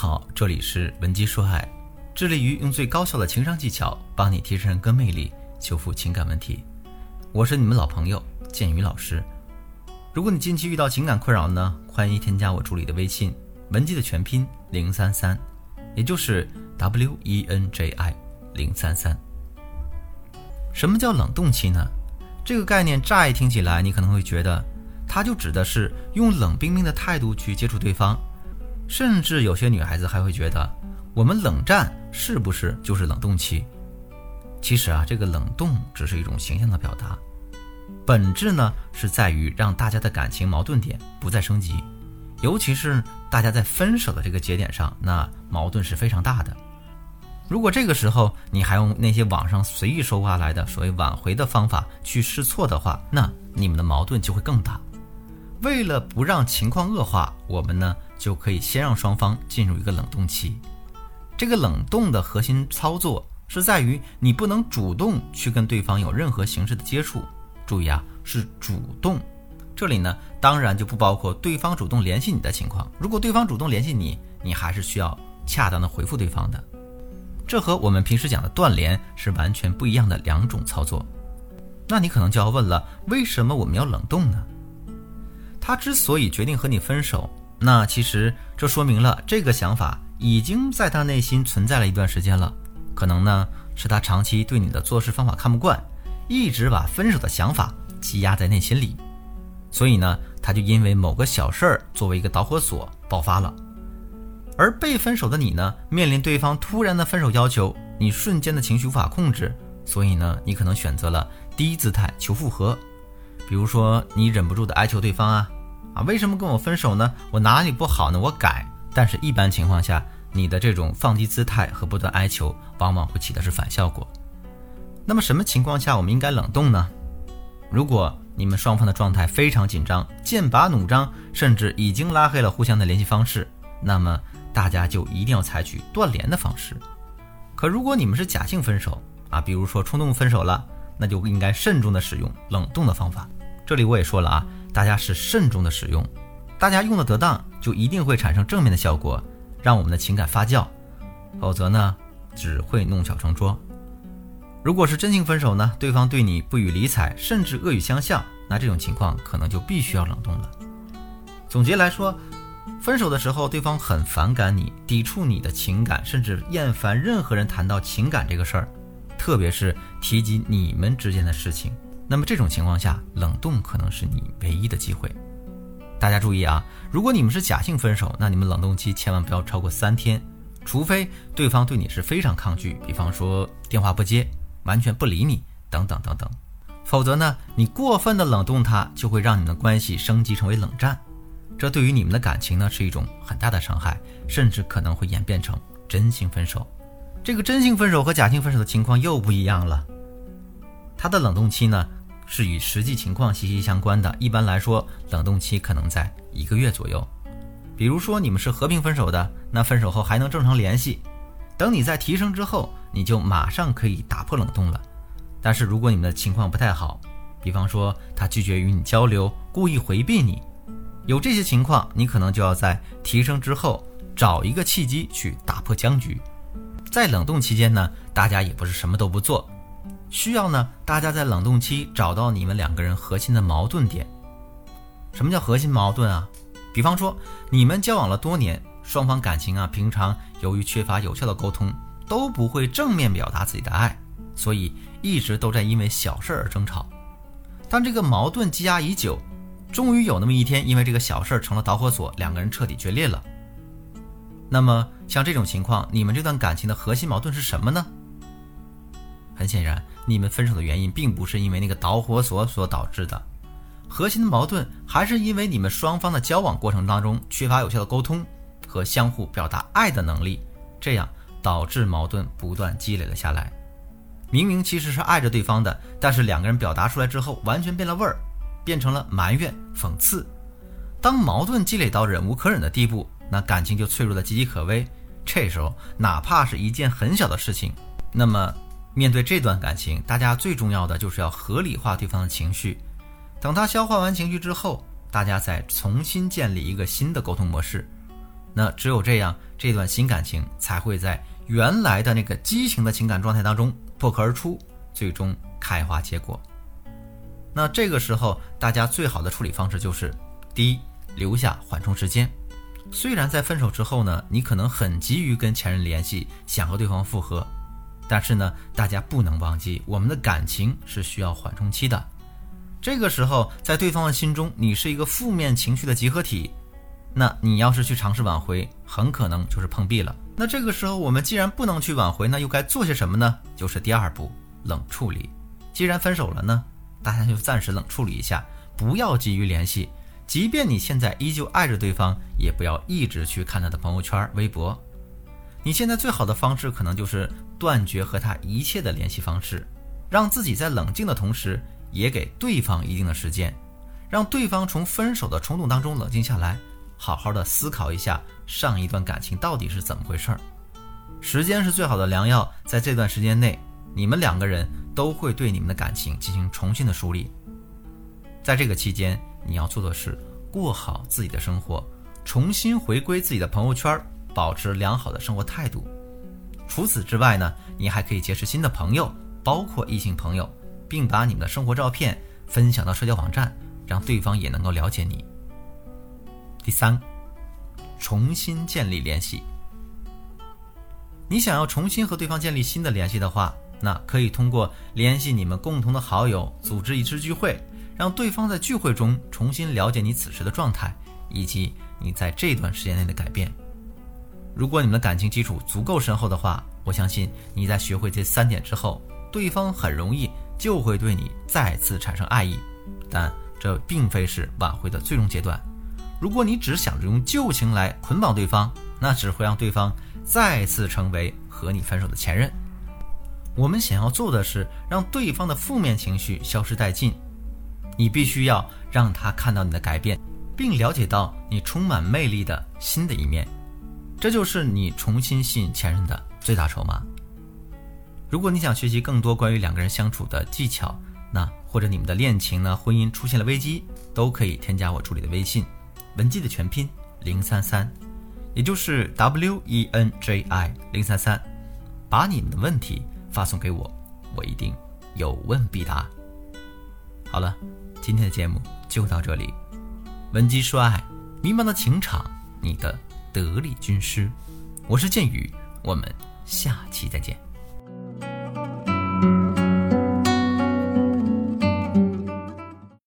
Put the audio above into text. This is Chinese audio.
好，这里是文姬说爱，致力于用最高效的情商技巧帮你提升人格魅力，修复情感问题。我是你们老朋友建宇老师。如果你近期遇到情感困扰呢，欢迎添加我助理的微信文姬的全拼零三三，也就是 W E N J I 零三三。什么叫冷冻期呢？这个概念乍一听起来，你可能会觉得，它就指的是用冷冰冰的态度去接触对方。甚至有些女孩子还会觉得，我们冷战是不是就是冷冻期？其实啊，这个冷冻只是一种形象的表达，本质呢是在于让大家的感情矛盾点不再升级，尤其是大家在分手的这个节点上，那矛盾是非常大的。如果这个时候你还用那些网上随意搜刮来的所谓挽回的方法去试错的话，那你们的矛盾就会更大。为了不让情况恶化，我们呢就可以先让双方进入一个冷冻期。这个冷冻的核心操作是在于你不能主动去跟对方有任何形式的接触。注意啊，是主动。这里呢当然就不包括对方主动联系你的情况。如果对方主动联系你，你还是需要恰当的回复对方的。这和我们平时讲的断联是完全不一样的两种操作。那你可能就要问了，为什么我们要冷冻呢？他之所以决定和你分手，那其实这说明了这个想法已经在他内心存在了一段时间了。可能呢是他长期对你的做事方法看不惯，一直把分手的想法积压在内心里，所以呢他就因为某个小事儿作为一个导火索爆发了。而被分手的你呢，面临对方突然的分手要求，你瞬间的情绪无法控制，所以呢你可能选择了低姿态求复合，比如说你忍不住的哀求对方啊。啊，为什么跟我分手呢？我哪里不好呢？我改。但是，一般情况下，你的这种放低姿态和不断哀求，往往会起的是反效果。那么，什么情况下我们应该冷冻呢？如果你们双方的状态非常紧张，剑拔弩张，甚至已经拉黑了互相的联系方式，那么大家就一定要采取断联的方式。可如果你们是假性分手啊，比如说冲动分手了，那就应该慎重的使用冷冻的方法。这里我也说了啊。大家是慎重的使用，大家用的得当，就一定会产生正面的效果，让我们的情感发酵。否则呢，只会弄巧成拙。如果是真情分手呢，对方对你不予理睬，甚至恶语相向，那这种情况可能就必须要冷冻了。总结来说，分手的时候，对方很反感你，抵触你的情感，甚至厌烦任何人谈到情感这个事儿，特别是提及你们之间的事情。那么这种情况下，冷冻可能是你唯一的机会。大家注意啊，如果你们是假性分手，那你们冷冻期千万不要超过三天，除非对方对你是非常抗拒，比方说电话不接、完全不理你等等等等。否则呢，你过分的冷冻他，就会让你们的关系升级成为冷战，这对于你们的感情呢是一种很大的伤害，甚至可能会演变成真性分手。这个真性分手和假性分手的情况又不一样了，他的冷冻期呢？是与实际情况息息相关的。一般来说，冷冻期可能在一个月左右。比如说，你们是和平分手的，那分手后还能正常联系。等你在提升之后，你就马上可以打破冷冻了。但是如果你们的情况不太好，比方说他拒绝与你交流，故意回避你，有这些情况，你可能就要在提升之后找一个契机去打破僵局。在冷冻期间呢，大家也不是什么都不做。需要呢，大家在冷冻期找到你们两个人核心的矛盾点。什么叫核心矛盾啊？比方说，你们交往了多年，双方感情啊，平常由于缺乏有效的沟通，都不会正面表达自己的爱，所以一直都在因为小事而争吵。当这个矛盾积压已久，终于有那么一天，因为这个小事成了导火索，两个人彻底决裂了。那么像这种情况，你们这段感情的核心矛盾是什么呢？很显然。你们分手的原因并不是因为那个导火索所导致的，核心的矛盾还是因为你们双方的交往过程当中缺乏有效的沟通和相互表达爱的能力，这样导致矛盾不断积累了下来。明明其实是爱着对方的，但是两个人表达出来之后完全变了味儿，变成了埋怨、讽刺。当矛盾积累到忍无可忍的地步，那感情就脆弱的岌岌可危。这时候哪怕是一件很小的事情，那么。面对这段感情，大家最重要的就是要合理化对方的情绪。等他消化完情绪之后，大家再重新建立一个新的沟通模式。那只有这样，这段新感情才会在原来的那个激情的情感状态当中破壳而出，最终开花结果。那这个时候，大家最好的处理方式就是：第一，留下缓冲时间。虽然在分手之后呢，你可能很急于跟前任联系，想和对方复合，但是呢，大家不能忘记，我们的感情是需要缓冲期的。这个时候，在对方的心中，你是一个负面情绪的集合体。那你要是去尝试挽回，很可能就是碰壁了。那这个时候，我们既然不能去挽回，那又该做些什么呢？就是第二步，冷处理。既然分手了呢，大家就暂时冷处理一下，不要急于联系。即便你现在依旧爱着对方，也不要一直去看他的朋友圈、微博。你现在最好的方式，可能就是断绝和他一切的联系方式，让自己在冷静的同时，也给对方一定的时间，让对方从分手的冲动当中冷静下来。好好的思考一下上一段感情到底是怎么回事儿，时间是最好的良药，在这段时间内，你们两个人都会对你们的感情进行重新的梳理。在这个期间，你要做的是过好自己的生活，重新回归自己的朋友圈，保持良好的生活态度。除此之外呢，你还可以结识新的朋友，包括异性朋友，并把你们的生活照片分享到社交网站，让对方也能够了解你。第三，重新建立联系。你想要重新和对方建立新的联系的话，那可以通过联系你们共同的好友，组织一次聚会，让对方在聚会中重新了解你此时的状态，以及你在这段时间内的改变。如果你们的感情基础足够深厚的话，我相信你在学会这三点之后，对方很容易就会对你再次产生爱意。但这并非是挽回的最终阶段。如果你只想着用旧情来捆绑对方，那只会让对方再次成为和你分手的前任。我们想要做的是让对方的负面情绪消失殆尽。你必须要让他看到你的改变，并了解到你充满魅力的新的一面。这就是你重新吸引前任的最大筹码。如果你想学习更多关于两个人相处的技巧，那或者你们的恋情呢、婚姻出现了危机，都可以添加我助理的微信。文姬的全拼零三三，也就是 W E N J I 零三三，把你们的问题发送给我，我一定有问必答。好了，今天的节目就到这里。文姬说爱，迷茫的情场，你的得力军师，我是剑宇，我们下期再见。